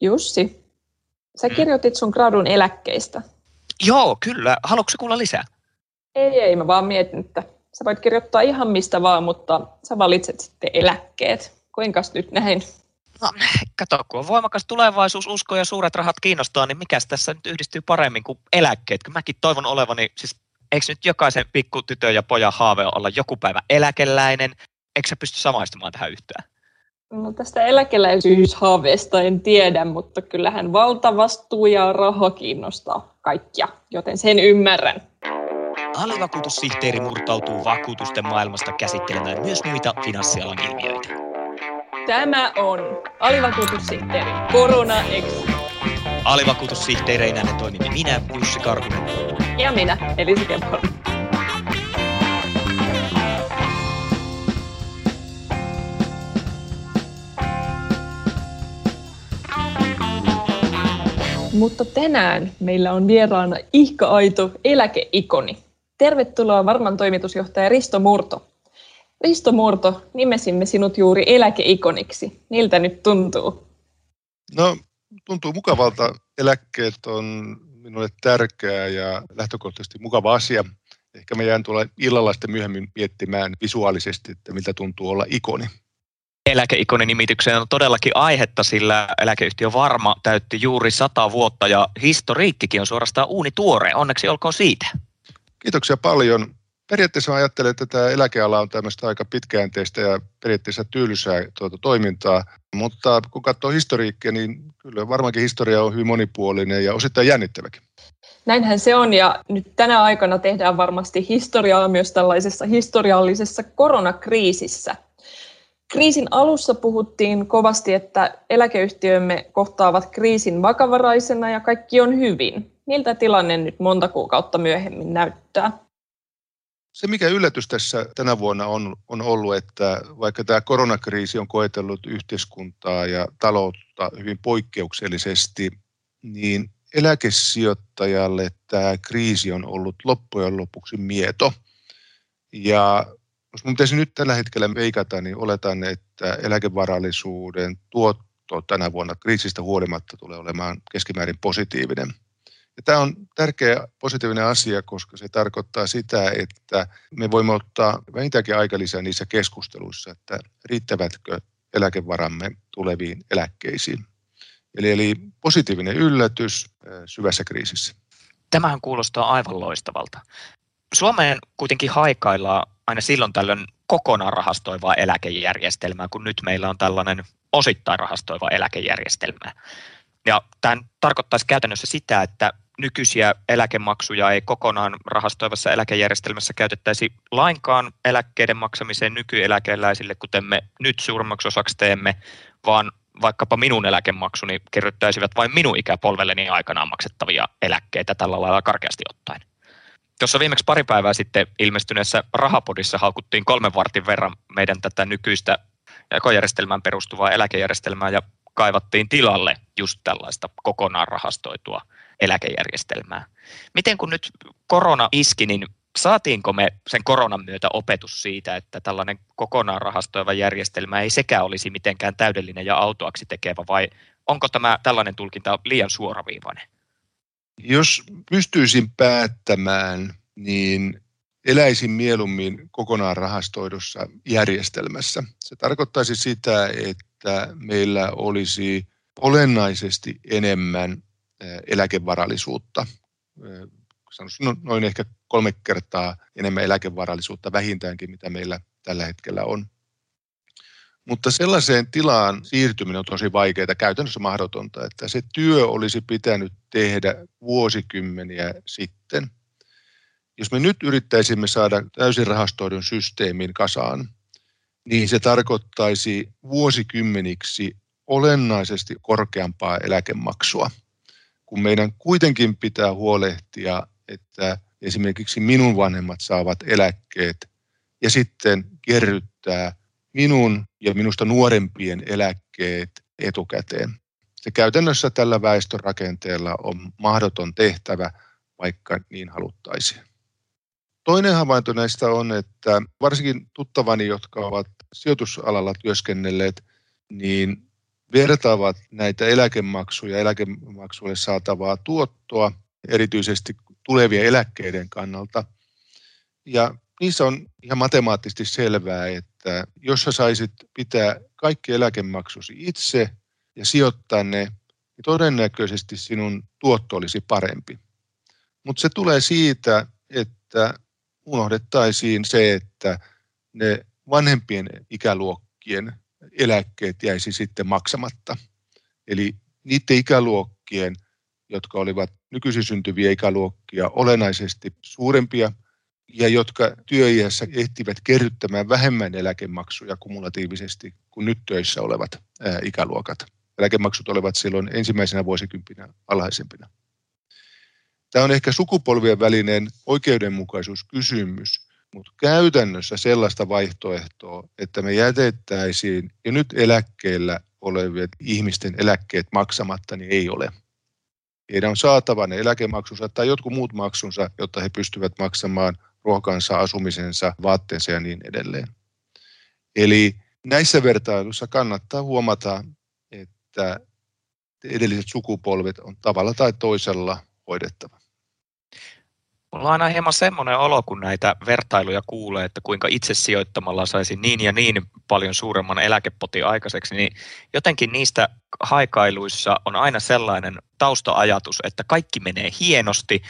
Jussi, sä kirjoitit sun gradun eläkkeistä. Joo, kyllä. Haluatko kuulla lisää? Ei, ei, mä vaan mietin, että sä voit kirjoittaa ihan mistä vaan, mutta sä valitset sitten eläkkeet. Kuinka nyt näin? No, kato, kun on voimakas tulevaisuus, usko ja suuret rahat kiinnostaa, niin mikäs tässä nyt yhdistyy paremmin kuin eläkkeet? Kun mäkin toivon olevani, siis eikö nyt jokaisen pikku tytön ja pojan haave olla joku päivä eläkeläinen? Eikö sä pysty samaistumaan tähän yhtään? No tästä eläkeläisyyshaaveesta en tiedä, mutta kyllähän valtavastuu ja raha kiinnostaa kaikkia, joten sen ymmärrän. Alivakuutussihteeri murtautuu vakuutusten maailmasta käsittelemään myös muita finanssialan ilmiöitä. Tämä on alivakuutussihteeri Korona X. Alivakuutussihteereinä ne toimimme minä, Jussi Karhunen. Ja minä, Elisa Kempholm. Mutta tänään meillä on vieraana ihka aito eläkeikoni. Tervetuloa varman toimitusjohtaja Risto Murto. Risto Murto, nimesimme sinut juuri eläkeikoniksi. Miltä nyt tuntuu? No, tuntuu mukavalta. Eläkkeet on minulle tärkeä ja lähtökohtaisesti mukava asia. Ehkä mä jään tuolla illalla sitten myöhemmin miettimään visuaalisesti, että miltä tuntuu olla ikoni. Eläkeikonin nimitykseen on todellakin aihetta, sillä eläkeyhtiö Varma täytti juuri sata vuotta ja historiikkikin on suorastaan uuni tuore. Onneksi olkoon siitä. Kiitoksia paljon. Periaatteessa ajattelen, että tämä eläkeala on tämmöistä aika pitkäjänteistä ja periaatteessa tylsää tuota toimintaa, mutta kun katsoo historiikkia, niin kyllä varmaankin historia on hyvin monipuolinen ja osittain jännittäväkin. Näinhän se on ja nyt tänä aikana tehdään varmasti historiaa myös tällaisessa historiallisessa koronakriisissä. Kriisin alussa puhuttiin kovasti, että eläkeyhtiömme kohtaavat kriisin vakavaraisena ja kaikki on hyvin. Miltä tilanne nyt monta kuukautta myöhemmin näyttää? Se, mikä yllätys tässä tänä vuonna on, on ollut, että vaikka tämä koronakriisi on koetellut yhteiskuntaa ja taloutta hyvin poikkeuksellisesti, niin eläkesijoittajalle tämä kriisi on ollut loppujen lopuksi mieto. Ja jos minun pitäisi nyt tällä hetkellä veikata, niin oletan, että eläkevarallisuuden tuotto tänä vuonna kriisistä huolimatta tulee olemaan keskimäärin positiivinen – ja tämä on tärkeä positiivinen asia, koska se tarkoittaa sitä, että me voimme ottaa vähintäänkin aikalisää niissä keskusteluissa, että riittävätkö eläkevaramme tuleviin eläkkeisiin. Eli, eli positiivinen yllätys syvässä kriisissä. Tämähän kuulostaa aivan loistavalta. Suomeen kuitenkin haikaillaan aina silloin tällöin kokonaan rahastoivaa eläkejärjestelmää, kun nyt meillä on tällainen osittain rahastoiva eläkejärjestelmä. Ja tämä tarkoittaisi käytännössä sitä, että nykyisiä eläkemaksuja ei kokonaan rahastoivassa eläkejärjestelmässä käytettäisi lainkaan eläkkeiden maksamiseen nykyeläkeläisille, kuten me nyt suurimmaksi osaksi teemme, vaan vaikkapa minun eläkemaksuni kerryttäisivät vain minun ikäpolvelleni aikanaan maksettavia eläkkeitä tällä lailla karkeasti ottaen. Tuossa viimeksi pari päivää sitten ilmestyneessä Rahapodissa haukuttiin kolmen vartin verran meidän tätä nykyistä ekojärjestelmään perustuvaa eläkejärjestelmää ja kaivattiin tilalle just tällaista kokonaan rahastoitua eläkejärjestelmää. Miten kun nyt korona iski, niin saatiinko me sen koronan myötä opetus siitä, että tällainen kokonaan rahastoiva järjestelmä ei sekä olisi mitenkään täydellinen ja autoaksi tekevä, vai onko tämä tällainen tulkinta liian suoraviivainen? Jos pystyisin päättämään, niin eläisin mieluummin kokonaan rahastoidussa järjestelmässä. Se tarkoittaisi sitä, että meillä olisi olennaisesti enemmän eläkevarallisuutta. Sanoisin no, noin ehkä kolme kertaa enemmän eläkevarallisuutta vähintäänkin, mitä meillä tällä hetkellä on. Mutta sellaiseen tilaan siirtyminen on tosi vaikeaa, käytännössä mahdotonta, että se työ olisi pitänyt tehdä vuosikymmeniä sitten. Jos me nyt yrittäisimme saada täysin rahastoidun systeemin kasaan, niin se tarkoittaisi vuosikymmeniksi olennaisesti korkeampaa eläkemaksua – kun meidän kuitenkin pitää huolehtia, että esimerkiksi minun vanhemmat saavat eläkkeet ja sitten kerryttää minun ja minusta nuorempien eläkkeet etukäteen. Se käytännössä tällä väestörakenteella on mahdoton tehtävä, vaikka niin haluttaisiin. Toinen havainto näistä on, että varsinkin tuttavani, jotka ovat sijoitusalalla työskennelleet, niin vertaavat näitä eläkemaksuja, eläkemaksuille saatavaa tuottoa, erityisesti tulevien eläkkeiden kannalta. Ja niissä on ihan matemaattisesti selvää, että jos sä saisit pitää kaikki eläkemaksusi itse ja sijoittaa ne, niin todennäköisesti sinun tuotto olisi parempi. Mutta se tulee siitä, että unohdettaisiin se, että ne vanhempien ikäluokkien eläkkeet jäisi sitten maksamatta. Eli niiden ikäluokkien, jotka olivat nykyisin syntyviä ikäluokkia, olennaisesti suurempia ja jotka työiässä ehtivät kerryttämään vähemmän eläkemaksuja kumulatiivisesti kuin nyt töissä olevat ikäluokat. Eläkemaksut olivat silloin ensimmäisenä vuosikympinä alhaisempina. Tämä on ehkä sukupolvien välinen oikeudenmukaisuuskysymys, mutta käytännössä sellaista vaihtoehtoa, että me jätettäisiin jo nyt eläkkeellä olevien ihmisten eläkkeet maksamatta, niin ei ole. Heidän on saatava ne eläkemaksunsa tai jotkut muut maksunsa, jotta he pystyvät maksamaan ruokansa, asumisensa, vaatteensa ja niin edelleen. Eli näissä vertailuissa kannattaa huomata, että edelliset sukupolvet on tavalla tai toisella hoidettava. Mulla on aina hieman semmoinen olo, kun näitä vertailuja kuulee, että kuinka itse sijoittamalla saisi niin ja niin paljon suuremman eläkepotin aikaiseksi, niin jotenkin niistä haikailuissa on aina sellainen taustaajatus, että kaikki menee hienosti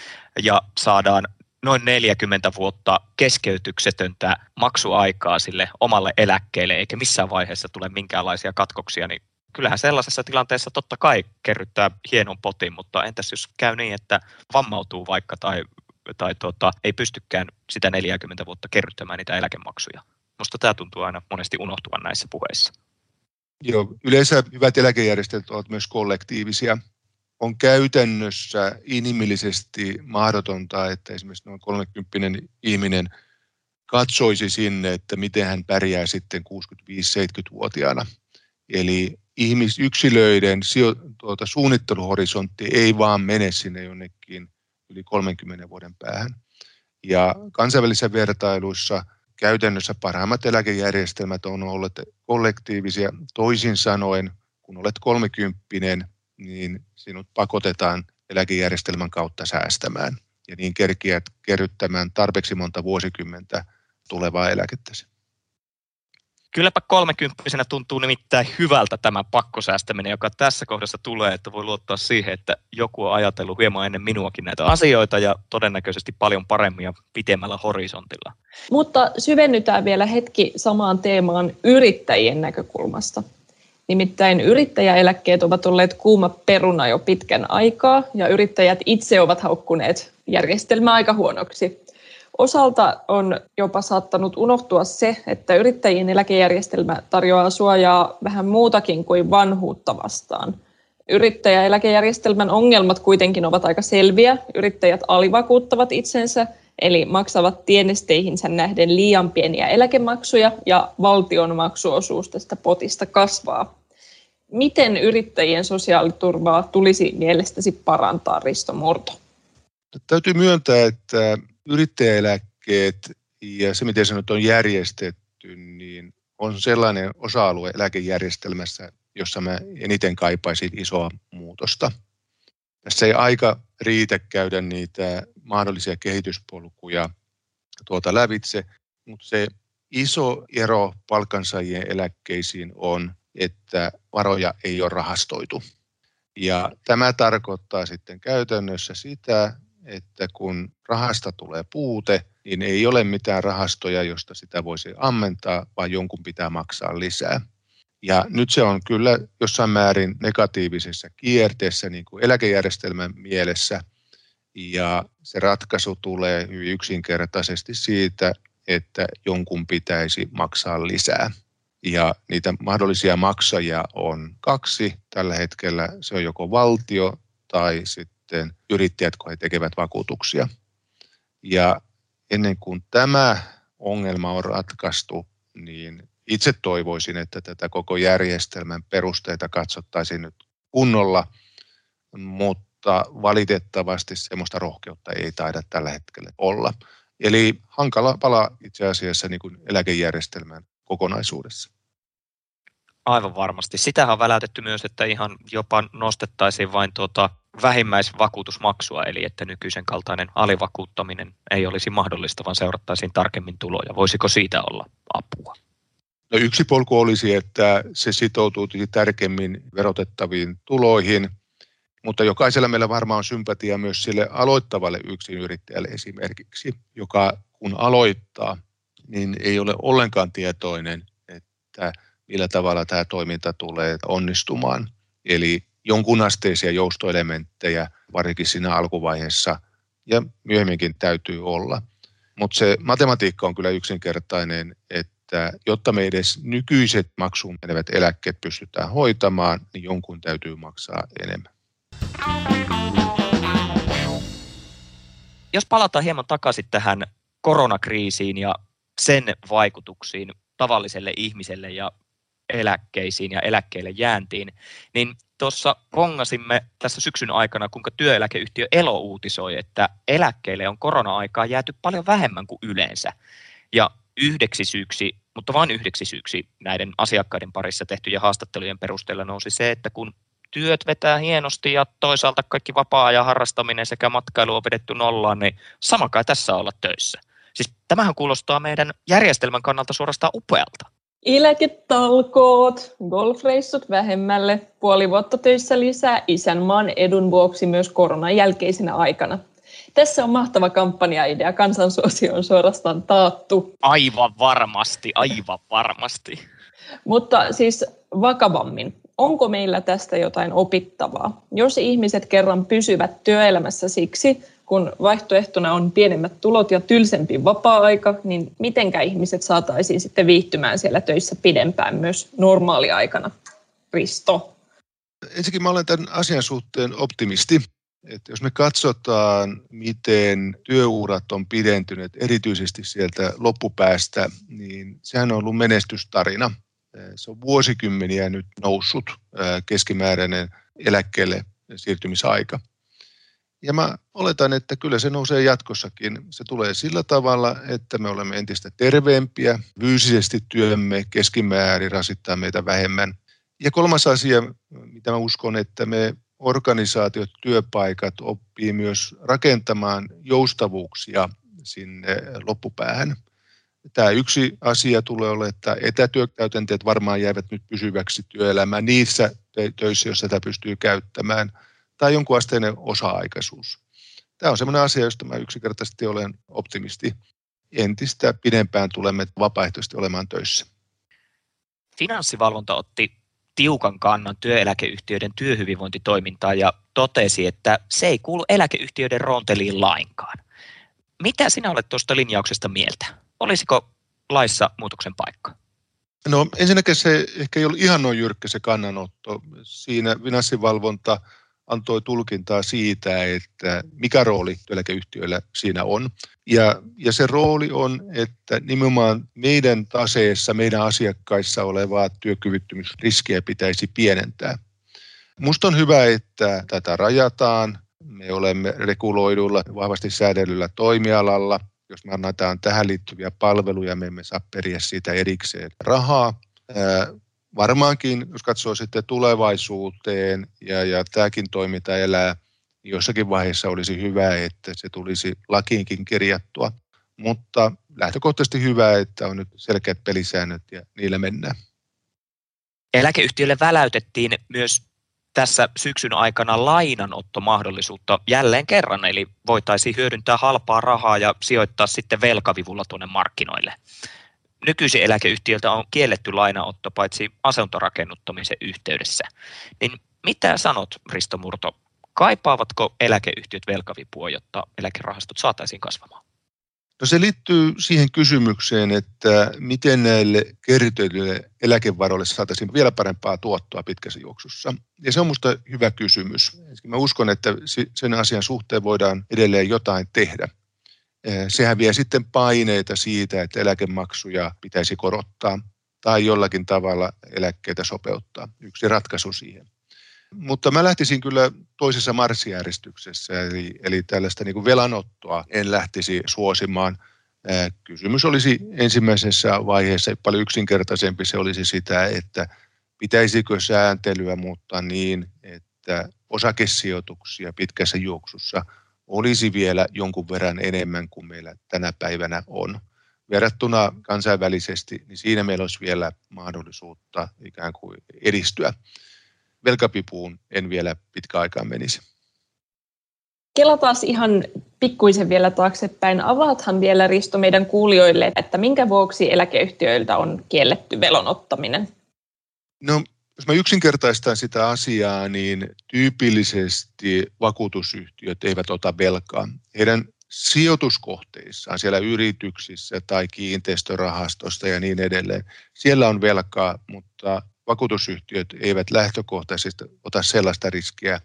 ja saadaan noin 40 vuotta keskeytyksetöntä maksuaikaa sille omalle eläkkeelle, eikä missään vaiheessa tule minkäänlaisia katkoksia, niin kyllähän sellaisessa tilanteessa totta kai kerryttää hienon potin, mutta entäs jos käy niin, että vammautuu vaikka tai tai tuota, ei pystykään sitä 40 vuotta kerryttämään niitä eläkemaksuja. Minusta tämä tuntuu aina monesti unohtuvan näissä puheissa. Joo, yleensä hyvät eläkejärjestelmät ovat myös kollektiivisia. On käytännössä inhimillisesti mahdotonta, että esimerkiksi noin 30 ihminen katsoisi sinne, että miten hän pärjää sitten 65-70-vuotiaana. Eli ihmisyksilöiden tuota, suunnitteluhorisontti ei vaan mene sinne jonnekin yli 30 vuoden päähän. Ja kansainvälisissä vertailuissa käytännössä parhaimmat eläkejärjestelmät on olleet kollektiivisia. Toisin sanoen, kun olet kolmekymppinen, niin sinut pakotetaan eläkejärjestelmän kautta säästämään ja niin kerkiät kerryttämään tarpeeksi monta vuosikymmentä tulevaa eläkettäsi. Kylläpä kolmekymppisenä tuntuu nimittäin hyvältä tämä pakkosäästäminen, joka tässä kohdassa tulee, että voi luottaa siihen, että joku on ajatellut hieman ennen minuakin näitä asioita ja todennäköisesti paljon paremmin ja pitemmällä horisontilla. Mutta syvennytään vielä hetki samaan teemaan yrittäjien näkökulmasta. Nimittäin yrittäjäeläkkeet ovat olleet kuuma peruna jo pitkän aikaa ja yrittäjät itse ovat haukkuneet järjestelmää aika huonoksi. Osalta on jopa saattanut unohtua se, että yrittäjien eläkejärjestelmä tarjoaa suojaa vähän muutakin kuin vanhuutta vastaan. Yrittäjäeläkejärjestelmän ongelmat kuitenkin ovat aika selviä. Yrittäjät alivakuuttavat itsensä, eli maksavat tienesteihinsä nähden liian pieniä eläkemaksuja ja valtion maksuosuus tästä potista kasvaa. Miten yrittäjien sosiaaliturvaa tulisi mielestäsi parantaa, Risto Murto? Täytyy myöntää, että yrittäjäeläkkeet ja se, miten se nyt on järjestetty, niin on sellainen osa-alue eläkejärjestelmässä, jossa mä eniten kaipaisin isoa muutosta. Tässä ei aika riitä käydä niitä mahdollisia kehityspolkuja tuota lävitse, mutta se iso ero palkansaajien eläkkeisiin on, että varoja ei ole rahastoitu. Ja tämä tarkoittaa sitten käytännössä sitä, että kun rahasta tulee puute, niin ei ole mitään rahastoja, josta sitä voisi ammentaa, vaan jonkun pitää maksaa lisää. Ja nyt se on kyllä jossain määrin negatiivisessa kierteessä niin kuin eläkejärjestelmän mielessä. Ja se ratkaisu tulee hyvin yksinkertaisesti siitä, että jonkun pitäisi maksaa lisää. Ja niitä mahdollisia maksajia on kaksi tällä hetkellä. Se on joko valtio tai sitten yrittäjät, kun he tekevät vakuutuksia. Ja ennen kuin tämä ongelma on ratkaistu, niin itse toivoisin, että tätä koko järjestelmän perusteita katsottaisiin nyt kunnolla, mutta valitettavasti semmoista rohkeutta ei taida tällä hetkellä olla. Eli hankala pala itse asiassa niin kuin eläkejärjestelmän kokonaisuudessa. Aivan varmasti. Sitähän on väläytetty myös, että ihan jopa nostettaisiin vain tuota vähimmäisvakuutusmaksua, eli että nykyisen kaltainen alivakuuttaminen ei olisi mahdollista, vaan seurattaisiin tarkemmin tuloja. Voisiko siitä olla apua? No yksi polku olisi, että se sitoutuu tärkeämmin verotettaviin tuloihin, mutta jokaisella meillä varmaan on sympatia myös sille aloittavalle yksinyrittäjälle esimerkiksi, joka kun aloittaa, niin ei ole ollenkaan tietoinen, että millä tavalla tämä toiminta tulee onnistumaan. Eli jonkunasteisia joustoelementtejä, varsinkin siinä alkuvaiheessa, ja myöhemminkin täytyy olla. Mutta se matematiikka on kyllä yksinkertainen, että jotta me edes nykyiset maksuun menevät eläkkeet pystytään hoitamaan, niin jonkun täytyy maksaa enemmän. Jos palataan hieman takaisin tähän koronakriisiin ja sen vaikutuksiin tavalliselle ihmiselle ja eläkkeisiin ja eläkkeelle jääntiin, niin tuossa kongasimme tässä syksyn aikana, kuinka työeläkeyhtiö Elo uutisoi, että eläkkeelle on korona-aikaa jääty paljon vähemmän kuin yleensä. Ja yhdeksi syyksi, mutta vain yhdeksi syyksi näiden asiakkaiden parissa tehtyjen haastattelujen perusteella nousi se, että kun työt vetää hienosti ja toisaalta kaikki vapaa-ajan harrastaminen sekä matkailu on vedetty nollaan, niin sama kai tässä olla töissä. Siis tämähän kuulostaa meidän järjestelmän kannalta suorastaan upealta. Eläketalkoot, golfreissut vähemmälle, puoli vuotta töissä lisää isänmaan edun vuoksi myös koronan jälkeisenä aikana. Tässä on mahtava kampanjaidea, kansansuosio on suorastaan taattu. Aivan varmasti, aivan varmasti. Mutta siis vakavammin, onko meillä tästä jotain opittavaa? Jos ihmiset kerran pysyvät työelämässä siksi, kun vaihtoehtona on pienemmät tulot ja tylsempi vapaa-aika, niin mitenkä ihmiset saataisiin sitten viihtymään siellä töissä pidempään myös normaaliaikana? Risto. Ensinnäkin mä olen tämän asian suhteen optimisti. Että jos me katsotaan, miten työurat on pidentyneet, erityisesti sieltä loppupäästä, niin sehän on ollut menestystarina. Se on vuosikymmeniä nyt noussut keskimääräinen eläkkeelle siirtymisaika. Ja mä oletan, että kyllä se nousee jatkossakin. Se tulee sillä tavalla, että me olemme entistä terveempiä, fyysisesti työmme keskimäärin rasittaa meitä vähemmän. Ja kolmas asia, mitä mä uskon, että me organisaatiot, työpaikat oppii myös rakentamaan joustavuuksia sinne loppupäähän. Tämä yksi asia tulee olla, että etätyökäytänteet varmaan jäävät nyt pysyväksi työelämään niissä töissä, joissa sitä pystyy käyttämään – tai jonkun asteinen osa-aikaisuus. Tämä on sellainen asia, josta mä yksinkertaisesti olen optimisti. Entistä pidempään tulemme vapaaehtoisesti olemaan töissä. Finanssivalvonta otti tiukan kannan työeläkeyhtiöiden työhyvinvointitoimintaan ja totesi, että se ei kuulu eläkeyhtiöiden roonteliin lainkaan. Mitä sinä olet tuosta linjauksesta mieltä? Olisiko laissa muutoksen paikka? No ensinnäkin se ehkä ei ollut ihan noin jyrkkä se kannanotto. Siinä finanssivalvonta antoi tulkintaa siitä, että mikä rooli työeläkeyhtiöillä siinä on. Ja, ja se rooli on, että nimenomaan meidän taseessa, meidän asiakkaissa olevaa työkyvyttömyysriskiä pitäisi pienentää. Minusta on hyvä, että tätä rajataan. Me olemme reguloidulla, vahvasti säädellyllä toimialalla. Jos me annetaan tähän liittyviä palveluja, me emme saa periä siitä erikseen rahaa varmaankin, jos katsoo sitten tulevaisuuteen ja, ja tämäkin toiminta elää, niin jossakin vaiheessa olisi hyvä, että se tulisi lakiinkin kirjattua. Mutta lähtökohtaisesti hyvä, että on nyt selkeät pelisäännöt ja niillä mennään. Eläkeyhtiölle väläytettiin myös tässä syksyn aikana lainanottomahdollisuutta jälleen kerran, eli voitaisiin hyödyntää halpaa rahaa ja sijoittaa sitten velkavivulla tuonne markkinoille nykyisin eläkeyhtiöltä on kielletty lainaotto paitsi asuntorakennuttamisen yhteydessä. Niin mitä sanot, Risto Murto, kaipaavatko eläkeyhtiöt velkavipua, jotta eläkerahastot saataisiin kasvamaan? No se liittyy siihen kysymykseen, että miten näille kerrytetyille eläkevaroille saataisiin vielä parempaa tuottoa pitkässä juoksussa. Ja se on minusta hyvä kysymys. Mä uskon, että sen asian suhteen voidaan edelleen jotain tehdä. Eh, sehän vie sitten paineita siitä, että eläkemaksuja pitäisi korottaa tai jollakin tavalla eläkkeitä sopeuttaa. Yksi ratkaisu siihen. Mutta mä lähtisin kyllä toisessa marssijärjestyksessä, eli, eli tällaista niin kuin velanottoa en lähtisi suosimaan. Kysymys olisi ensimmäisessä vaiheessa paljon yksinkertaisempi. Se olisi sitä, että pitäisikö sääntelyä muuttaa niin, että osakesijoituksia pitkässä juoksussa olisi vielä jonkun verran enemmän kuin meillä tänä päivänä on. Verrattuna kansainvälisesti, niin siinä meillä olisi vielä mahdollisuutta ikään kuin edistyä. Velkapipuun en vielä pitkä aikaa menisi. Kela taas ihan pikkuisen vielä taaksepäin. Avaathan vielä Risto meidän kuulijoille, että minkä vuoksi eläkeyhtiöiltä on kielletty velonottaminen? No, jos mä yksinkertaistan sitä asiaa, niin tyypillisesti vakuutusyhtiöt eivät ota velkaa. Heidän sijoituskohteissaan, siellä yrityksissä tai kiinteistörahastosta ja niin edelleen, siellä on velkaa, mutta vakuutusyhtiöt eivät lähtökohtaisesti ota sellaista riskiä,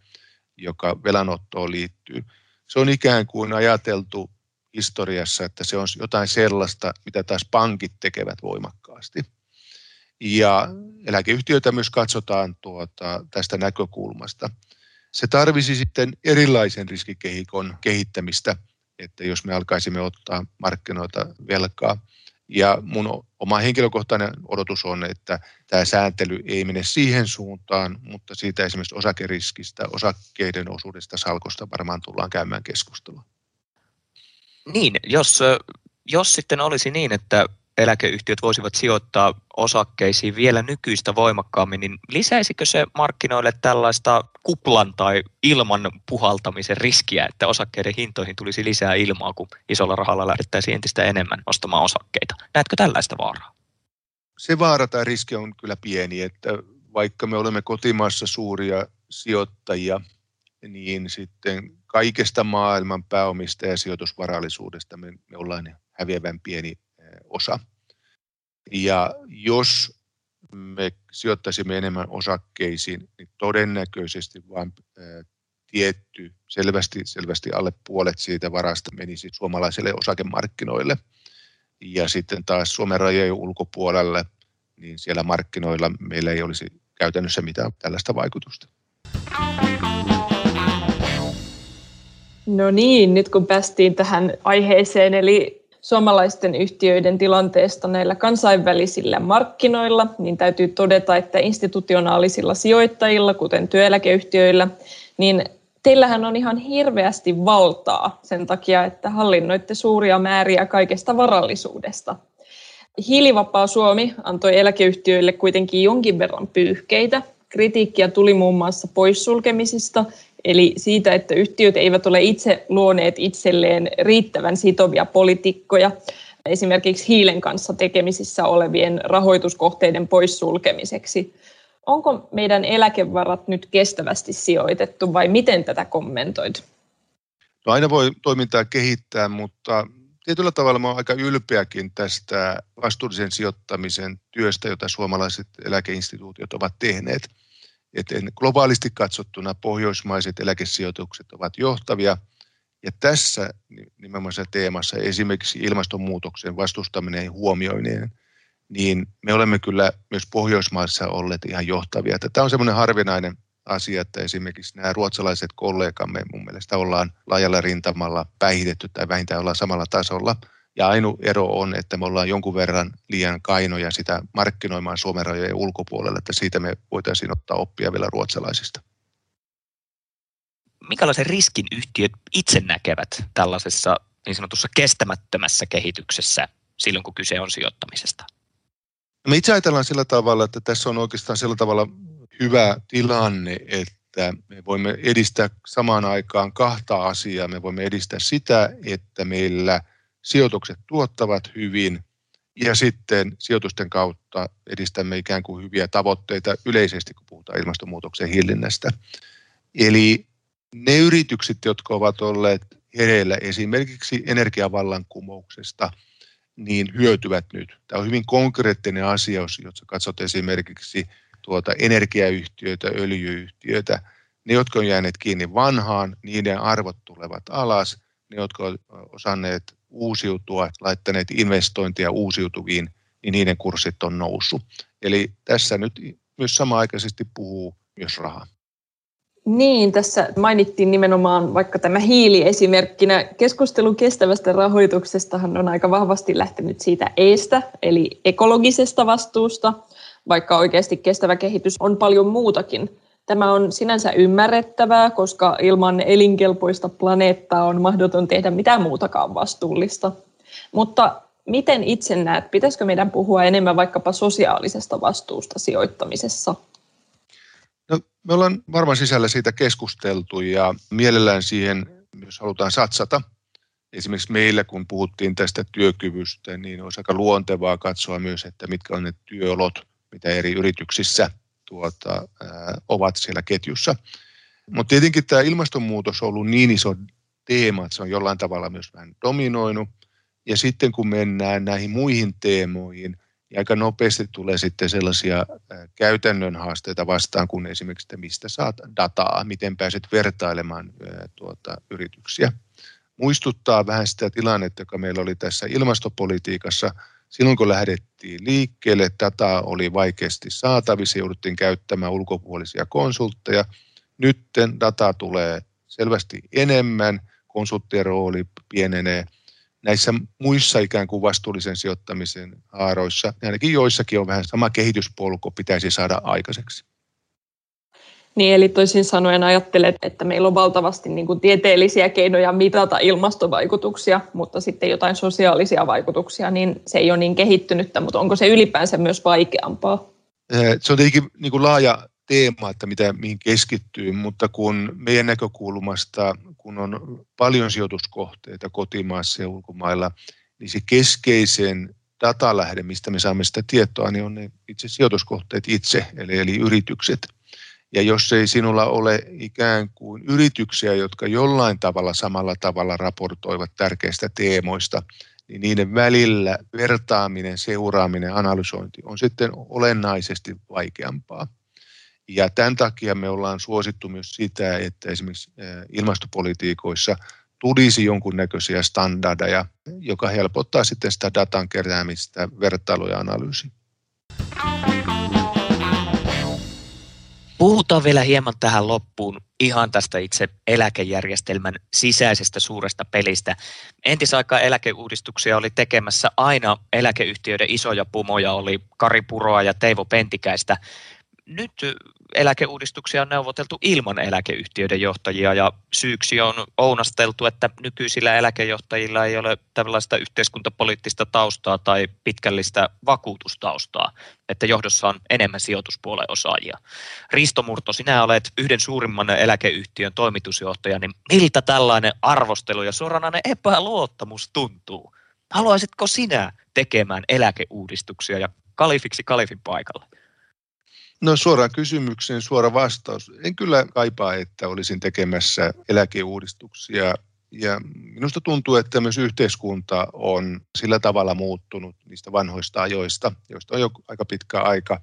joka velanottoon liittyy. Se on ikään kuin ajateltu historiassa, että se on jotain sellaista, mitä taas pankit tekevät voimakkaasti. Ja eläkeyhtiöitä myös katsotaan tuota, tästä näkökulmasta. Se tarvisi sitten erilaisen riskikehikon kehittämistä, että jos me alkaisimme ottaa markkinoita velkaa, ja mun oma henkilökohtainen odotus on, että tämä sääntely ei mene siihen suuntaan, mutta siitä esimerkiksi osakeriskistä, osakkeiden osuudesta salkosta varmaan tullaan käymään keskustelua. Niin, jos, jos sitten olisi niin, että eläkeyhtiöt voisivat sijoittaa osakkeisiin vielä nykyistä voimakkaammin, niin lisäisikö se markkinoille tällaista kuplan tai ilman puhaltamisen riskiä, että osakkeiden hintoihin tulisi lisää ilmaa, kun isolla rahalla lähdettäisiin entistä enemmän ostamaan osakkeita? Näetkö tällaista vaaraa? Se vaara tai riski on kyllä pieni, että vaikka me olemme kotimaassa suuria sijoittajia, niin sitten kaikesta maailman pääomista ja sijoitusvarallisuudesta me, me ollaan häviävän pieni osa. Ja jos me sijoittaisimme enemmän osakkeisiin, niin todennäköisesti vain tietty, selvästi, selvästi alle puolet siitä varasta menisi suomalaisille osakemarkkinoille. Ja sitten taas Suomen rajojen ulkopuolelle, niin siellä markkinoilla meillä ei olisi käytännössä mitään tällaista vaikutusta. No niin, nyt kun päästiin tähän aiheeseen, eli suomalaisten yhtiöiden tilanteesta näillä kansainvälisillä markkinoilla, niin täytyy todeta, että institutionaalisilla sijoittajilla, kuten työeläkeyhtiöillä, niin teillähän on ihan hirveästi valtaa sen takia, että hallinnoitte suuria määriä kaikesta varallisuudesta. Hiilivapaa Suomi antoi eläkeyhtiöille kuitenkin jonkin verran pyyhkeitä. Kritiikkiä tuli muun muassa poissulkemisista Eli siitä, että yhtiöt eivät ole itse luoneet itselleen riittävän sitovia poliitikkoja esimerkiksi hiilen kanssa tekemisissä olevien rahoituskohteiden poissulkemiseksi. Onko meidän eläkevarat nyt kestävästi sijoitettu vai miten tätä kommentoit? No aina voi toimintaa kehittää, mutta tietyllä tavalla olen aika ylpeäkin tästä vastuullisen sijoittamisen työstä, jota suomalaiset eläkeinstituutiot ovat tehneet – että globaalisti katsottuna pohjoismaiset eläkesijoitukset ovat johtavia. Ja tässä nimenomaisessa teemassa esimerkiksi ilmastonmuutoksen vastustaminen ja huomioiminen, niin me olemme kyllä myös Pohjoismaissa olleet ihan johtavia. Tämä on semmoinen harvinainen asia, että esimerkiksi nämä ruotsalaiset kollegamme mun mielestä ollaan laajalla rintamalla päihitetty tai vähintään ollaan samalla tasolla – ja ainoa ero on, että me ollaan jonkun verran liian kainoja sitä markkinoimaan Suomen rajojen ulkopuolelle, että siitä me voitaisiin ottaa oppia vielä ruotsalaisista. Minkälaisen riskin yhtiöt itse näkevät tällaisessa niin sanotussa kestämättömässä kehityksessä silloin, kun kyse on sijoittamisesta? Me itse ajatellaan sillä tavalla, että tässä on oikeastaan sillä tavalla hyvä tilanne, että me voimme edistää samaan aikaan kahta asiaa. Me voimme edistää sitä, että meillä – sijoitukset tuottavat hyvin ja sitten sijoitusten kautta edistämme ikään kuin hyviä tavoitteita yleisesti, kun puhutaan ilmastonmuutoksen hillinnästä. Eli ne yritykset, jotka ovat olleet hereillä esimerkiksi energiavallankumouksesta, niin hyötyvät nyt. Tämä on hyvin konkreettinen asia, jos katsot esimerkiksi tuota energiayhtiöitä, öljyyhtiöitä. Ne, jotka on jääneet kiinni vanhaan, niiden arvot tulevat alas. Ne, jotka ovat osanneet uusiutua, laittaneet investointia uusiutuviin, niin niiden kurssit on noussut. Eli tässä nyt myös samaaikaisesti puhuu myös raha. Niin, tässä mainittiin nimenomaan vaikka tämä hiili esimerkkinä. Keskustelu kestävästä rahoituksestahan on aika vahvasti lähtenyt siitä eestä, eli ekologisesta vastuusta. vaikka oikeasti kestävä kehitys on paljon muutakin. Tämä on sinänsä ymmärrettävää, koska ilman elinkelpoista planeettaa on mahdoton tehdä mitään muutakaan vastuullista. Mutta miten itse näet, pitäisikö meidän puhua enemmän vaikkapa sosiaalisesta vastuusta sijoittamisessa? No, me ollaan varmaan sisällä siitä keskusteltu ja mielellään siihen, jos halutaan satsata. Esimerkiksi meillä, kun puhuttiin tästä työkyvystä, niin olisi aika luontevaa katsoa myös, että mitkä on ne työolot, mitä eri yrityksissä tuota, ovat siellä ketjussa. Mutta tietenkin tämä ilmastonmuutos on ollut niin iso teema, että se on jollain tavalla myös vähän dominoinut. Ja sitten kun mennään näihin muihin teemoihin, niin aika nopeasti tulee sitten sellaisia käytännön haasteita vastaan, kun esimerkiksi, että mistä saat dataa, miten pääset vertailemaan tuota, yrityksiä. Muistuttaa vähän sitä tilannetta, joka meillä oli tässä ilmastopolitiikassa. Silloin kun lähdettiin liikkeelle, dataa oli vaikeasti saatavissa, jouduttiin käyttämään ulkopuolisia konsultteja. Nyt dataa tulee selvästi enemmän, konsulttien rooli pienenee – näissä muissa ikään kuin vastuullisen sijoittamisen haaroissa, ainakin joissakin on vähän sama kehityspolku pitäisi saada aikaiseksi. Niin, eli toisin sanoen ajattelet, että meillä on valtavasti niin kuin tieteellisiä keinoja mitata ilmastovaikutuksia, mutta sitten jotain sosiaalisia vaikutuksia, niin se ei ole niin kehittynyttä, mutta onko se ylipäänsä myös vaikeampaa? Se on tietenkin niin kuin laaja teema, että mitä, mihin keskittyy, mutta kun meidän näkökulmasta, kun on paljon sijoituskohteita kotimaassa ja ulkomailla, niin se keskeisen datalähde, mistä me saamme sitä tietoa, niin on ne itse sijoituskohteet itse, eli, eli yritykset. Ja jos ei sinulla ole ikään kuin yrityksiä, jotka jollain tavalla samalla tavalla raportoivat tärkeistä teemoista, niin niiden välillä vertaaminen, seuraaminen, analysointi on sitten olennaisesti vaikeampaa. Ja tämän takia me ollaan suosittu myös sitä, että esimerkiksi ilmastopolitiikoissa tulisi jonkunnäköisiä standardeja, joka helpottaa sitten sitä datan keräämistä, vertailua ja analyysiä. Puhutaan vielä hieman tähän loppuun ihan tästä itse eläkejärjestelmän sisäisestä suuresta pelistä. Entisaika eläkeuudistuksia oli tekemässä aina eläkeyhtiöiden isoja pumoja, oli Kari Puroa ja Teivo Pentikäistä nyt eläkeuudistuksia on neuvoteltu ilman eläkeyhtiöiden johtajia ja syyksi on ounasteltu, että nykyisillä eläkejohtajilla ei ole tällaista yhteiskuntapoliittista taustaa tai pitkällistä vakuutustaustaa, että johdossa on enemmän sijoituspuolen osaajia. Risto Murto, sinä olet yhden suurimman eläkeyhtiön toimitusjohtaja, niin miltä tällainen arvostelu ja suoranainen epäluottamus tuntuu? Haluaisitko sinä tekemään eläkeuudistuksia ja kalifiksi kalifin paikalle? No suoraan kysymykseen suora vastaus. En kyllä kaipaa, että olisin tekemässä eläkeuudistuksia. Ja minusta tuntuu, että myös yhteiskunta on sillä tavalla muuttunut niistä vanhoista ajoista, joista on jo aika pitkä aika,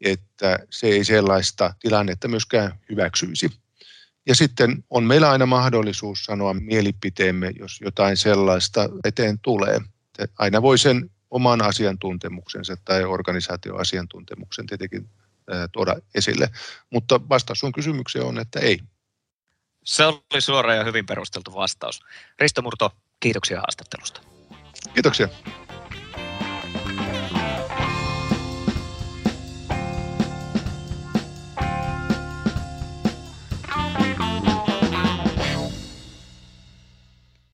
että se ei sellaista tilannetta myöskään hyväksyisi. Ja sitten on meillä aina mahdollisuus sanoa mielipiteemme, jos jotain sellaista eteen tulee. Aina voi sen oman asiantuntemuksensa tai organisaatioasiantuntemuksen tietenkin tuoda esille. Mutta vastaus sun kysymykseen on, että ei. Se oli suora ja hyvin perusteltu vastaus. Risto Murto, kiitoksia haastattelusta. Kiitoksia.